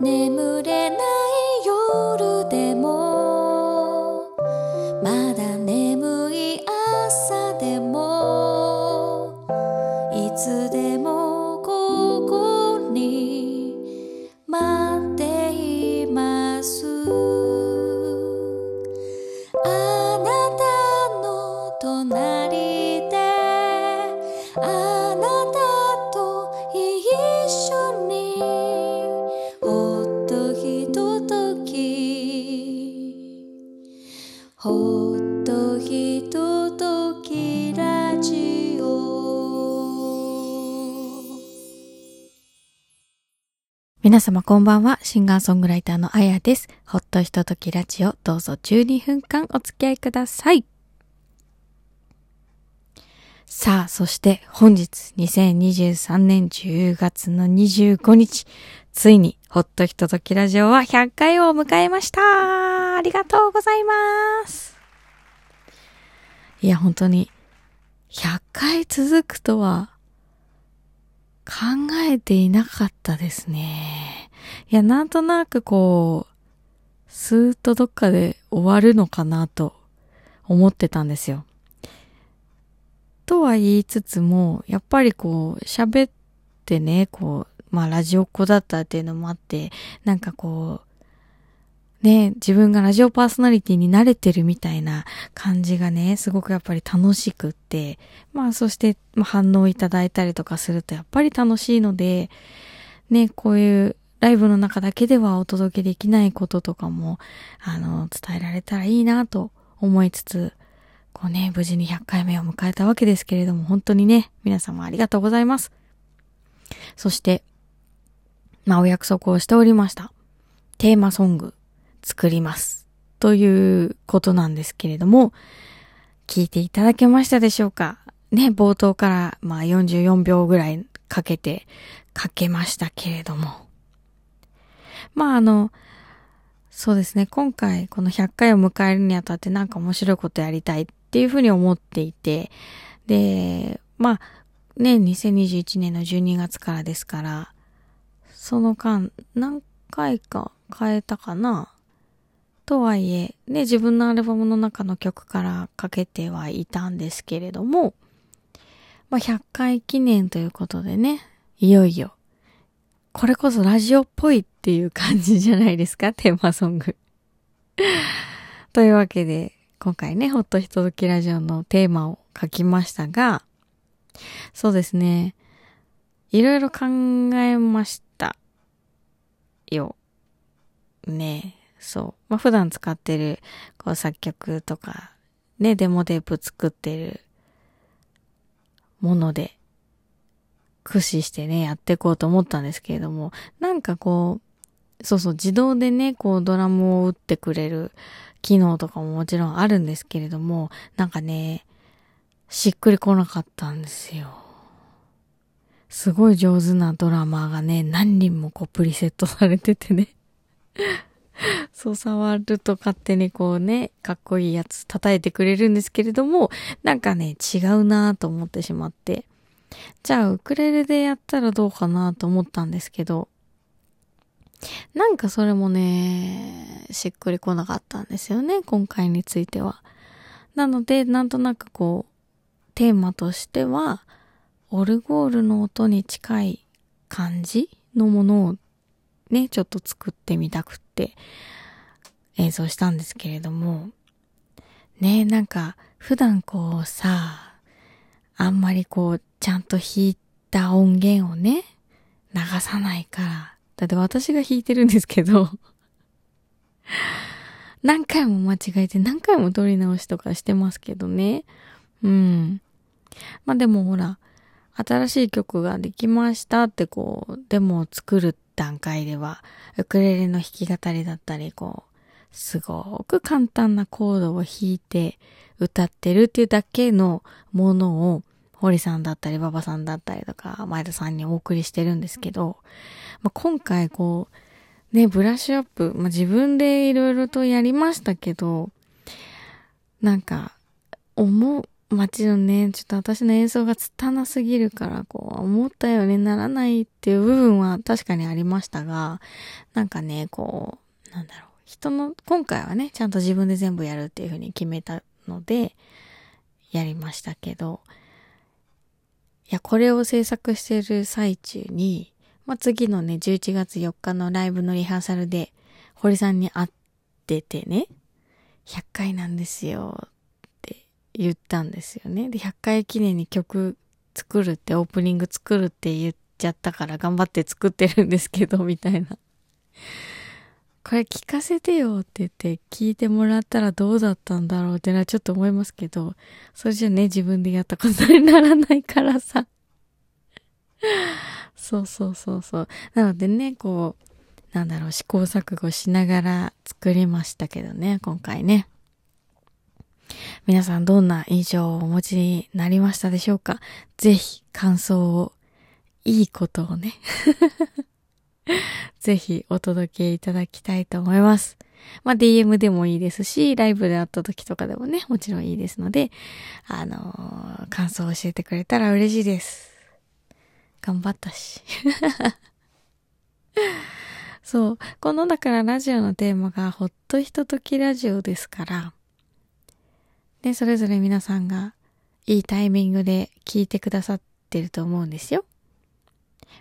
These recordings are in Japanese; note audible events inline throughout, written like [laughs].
眠れない夜でもまだ眠い朝でもいつでもここに待っています。あなたの隣で皆様こんばんは。シンガーソングライターのあやです。ほっとひとときラジオ、どうぞ12分間お付き合いください。さあ、そして本日2023年10月の25日、ついにほっとひとときラジオは100回を迎えました。ありがとうございます。いや、本当に100回続くとは考えていなかったですね。いや、なんとなくこう、スーッとどっかで終わるのかなと思ってたんですよ。とは言いつつも、やっぱりこう、喋ってね、こう、まあラジオっ子だったっていうのもあって、なんかこう、ね、自分がラジオパーソナリティに慣れてるみたいな感じがね、すごくやっぱり楽しくって、まあそして、まあ、反応いただいたりとかするとやっぱり楽しいので、ね、こういうライブの中だけではお届けできないこととかも、あの、伝えられたらいいなと思いつつ、こうね、無事に100回目を迎えたわけですけれども、本当にね、皆様ありがとうございます。そして、まあお約束をしておりました。テーマソング作ります。ということなんですけれども、聞いていただけましたでしょうか？ね、冒頭からまあ44秒ぐらいかけてかけましたけれども。まああの、そうですね、今回この100回を迎えるにあたってなんか面白いことやりたいっていうふうに思っていて、で、まあね、2021年の12月からですから、その間何回か変えたかな？とはいえ、ね、自分のアルバムの中の曲からかけてはいたんですけれども、まあ、100回記念ということでね、いよいよ、これこそラジオっぽいっていう感じじゃないですか、[laughs] テーマソング。[laughs] というわけで、今回ね、ほっとひとときラジオのテーマを書きましたが、そうですね、いろいろ考えましたよ。ねそう。まあ、普段使ってる、こう、作曲とか、ね、デモテープ作ってるもので、駆使してね、やっていこうと思ったんですけれども、なんかこう、そうそう、自動でね、こう、ドラムを打ってくれる機能とかももちろんあるんですけれども、なんかね、しっくりこなかったんですよ。すごい上手なドラマーがね、何人もこうプリセットされててね。[laughs] [laughs] そう触ると勝手にこうね、かっこいいやつ叩いてくれるんですけれども、なんかね、違うなぁと思ってしまって。じゃあ、ウクレレでやったらどうかなと思ったんですけど、なんかそれもね、しっくりこなかったんですよね、今回については。なので、なんとなくこう、テーマとしては、オルゴールの音に近い感じのものをね、ちょっと作ってみたくって演奏したんですけれども、ね、なんか普段こうさ、あんまりこうちゃんと弾いた音源をね、流さないから。だって私が弾いてるんですけど、[laughs] 何回も間違えて何回も撮り直しとかしてますけどね。うん。まあでもほら、新しい曲ができましたってこう、デモを作る段階では、ウクレレの弾き語りだったり、こう、すごく簡単なコードを弾いて歌ってるっていうだけのものを、堀さんだったり、馬場さんだったりとか、前田さんにお送りしてるんですけど、まあ、今回こう、ね、ブラッシュアップ、まあ、自分でいろいろとやりましたけど、なんか、思う街のね、ちょっと私の演奏が拙すぎるから、こう、思ったようにならないっていう部分は確かにありましたが、なんかね、こう、なんだろう、人の、今回はね、ちゃんと自分で全部やるっていうふうに決めたので、やりましたけど、いや、これを制作してる最中に、まあ、次のね、11月4日のライブのリハーサルで、堀さんに会っててね、100回なんですよ。言ったんですよね。で、100回記念に曲作るって、オープニング作るって言っちゃったから頑張って作ってるんですけど、みたいな。これ聞かせてよって言って聞いてもらったらどうだったんだろうってのはちょっと思いますけど、それじゃね、自分でやったことにならないからさ。そうそうそうそう。なのでね、こう、なんだろう、試行錯誤しながら作りましたけどね、今回ね。皆さんどんな印象をお持ちになりましたでしょうか？ぜひ感想を、いいことをね [laughs] ぜひお届けいただきたいと思います。まあ、DM でもいいですし、ライブで会った時とかでもね、もちろんいいですので、あのー、感想を教えてくれたら嬉しいです。頑張ったし。[laughs] そう。このだからラジオのテーマがほっとひとときラジオですから、で、それぞれ皆さんがいいタイミングで聞いてくださってると思うんですよ。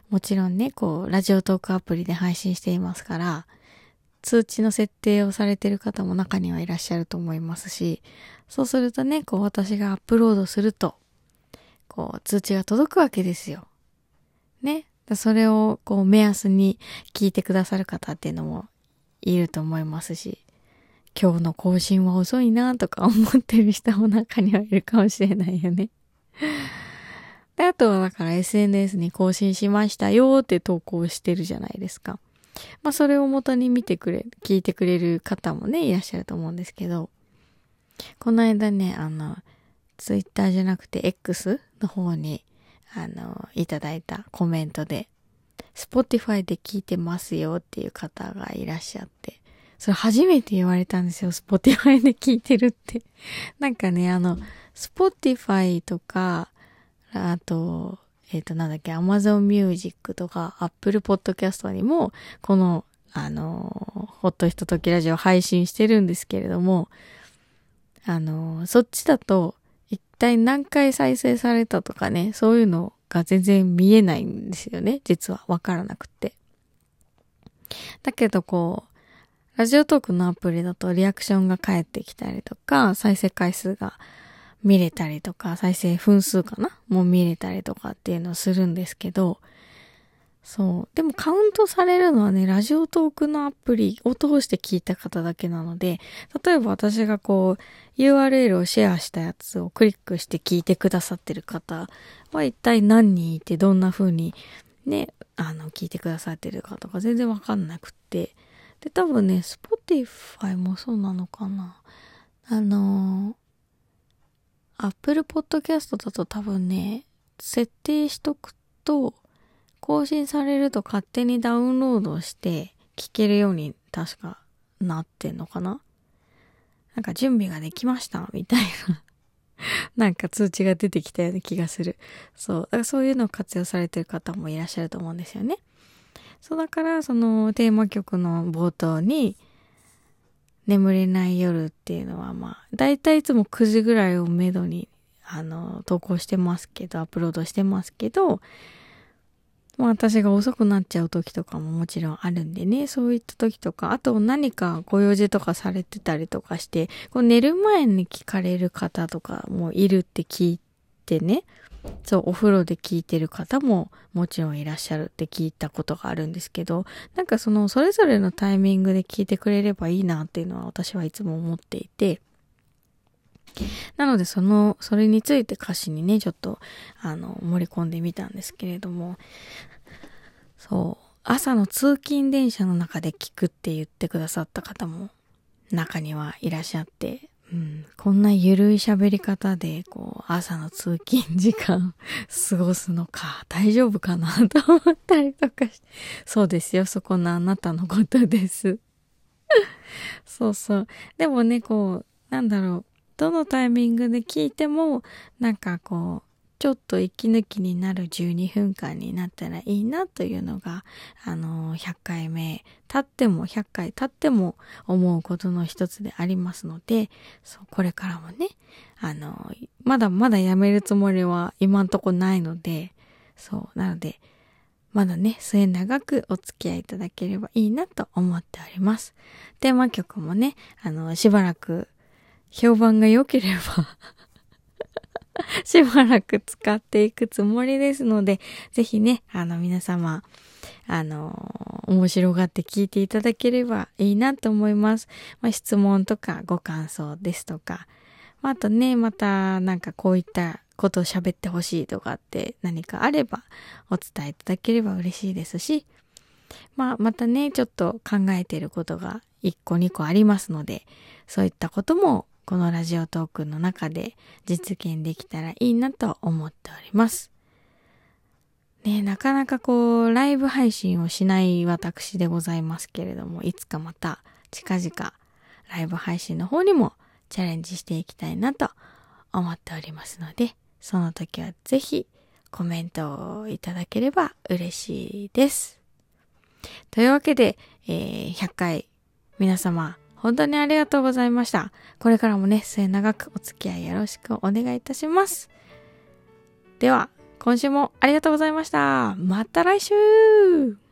もちろんね、こう、ラジオトークアプリで配信していますから、通知の設定をされてる方も中にはいらっしゃると思いますし、そうするとね、こう私がアップロードすると、こう通知が届くわけですよ。ね。それをこう目安に聞いてくださる方っていうのもいると思いますし、今日の更新は遅いなとか思ってる人も中にはいるかもしれないよね。で、あとはだから SNS に更新しましたよって投稿してるじゃないですか。まあそれを元に見てくれ、聞いてくれる方もね、いらっしゃると思うんですけど、この間ね、あの、ツイッターじゃなくて X の方に、あの、いただいたコメントで、Spotify で聞いてますよっていう方がいらっしゃって、それ初めて言われたんですよ。Spotify で聞いてるって。[laughs] なんかね、あの、Spotify とか、あと、えっ、ー、と、なんだっけ、Amazon Music とか Apple Podcast にも、この、あの、ほっとひとときラジオ配信してるんですけれども、あの、そっちだと、一体何回再生されたとかね、そういうのが全然見えないんですよね。実はわからなくて。だけどこう、ラジオトークのアプリだとリアクションが返ってきたりとか、再生回数が見れたりとか、再生分数かな？もう見れたりとかっていうのをするんですけど、そう。でもカウントされるのはね、ラジオトークのアプリを通して聞いた方だけなので、例えば私がこう、URL をシェアしたやつをクリックして聞いてくださってる方は一体何人いてどんな風にね、あの、聞いてくださってるかとか全然わかんなくって、で、多分ね、Spotify もそうなのかな。あのー、Apple Podcast だと多分ね、設定しとくと、更新されると勝手にダウンロードして聞けるように確かなってんのかななんか準備ができましたみたいな [laughs] なんか通知が出てきたような気がする。そう。だからそういうのを活用されてる方もいらっしゃると思うんですよね。そうだから、そのテーマ曲の冒頭に、眠れない夜っていうのはまあ、だいたいいつも9時ぐらいをめどに、あの、投稿してますけど、アップロードしてますけど、まあ私が遅くなっちゃう時とかももちろんあるんでね、そういった時とか、あと何かご用事とかされてたりとかして、こう寝る前に聞かれる方とかもいるって聞いてね、そう、お風呂で聞いてる方ももちろんいらっしゃるって聞いたことがあるんですけど、なんかそのそれぞれのタイミングで聞いてくれればいいなっていうのは私はいつも思っていて、なのでその、それについて歌詞にね、ちょっと、あの、盛り込んでみたんですけれども、そう、朝の通勤電車の中で聞くって言ってくださった方も中にはいらっしゃって、うん、こんなゆるい喋り方で、こう、朝の通勤時間 [laughs] 過ごすのか、大丈夫かなと思ったりとかして。そうですよ、そこのあなたのことです。[laughs] そうそう。でもね、こう、なんだろう。どのタイミングで聞いても、なんかこう、ちょっと息抜きになる12分間になったらいいなというのが、あの、100回目経っても、100回経っても思うことの一つでありますので、そう、これからもね、あの、まだまだやめるつもりは今んとこないので、そう、なので、まだね、末長くお付き合いいただければいいなと思っております。テーマ曲もね、あの、しばらく評判が良ければ [laughs] しばらく使っていくつもりですので、ぜひね、あの皆様、あの、面白がって聞いていただければいいなと思います。まあ、質問とかご感想ですとか、まあ、あとね、またなんかこういったことを喋ってほしいとかって何かあればお伝えいただければ嬉しいですし、まあ、またね、ちょっと考えていることが1個2個ありますので、そういったこともこのラジオトークの中で実現できたらいいなと思っております。ねなかなかこう、ライブ配信をしない私でございますけれども、いつかまた近々ライブ配信の方にもチャレンジしていきたいなと思っておりますので、その時はぜひコメントをいただければ嬉しいです。というわけで、えー、100回皆様本当にありがとうございました。これからもね、末長くお付き合いよろしくお願いいたします。では、今週もありがとうございました。また来週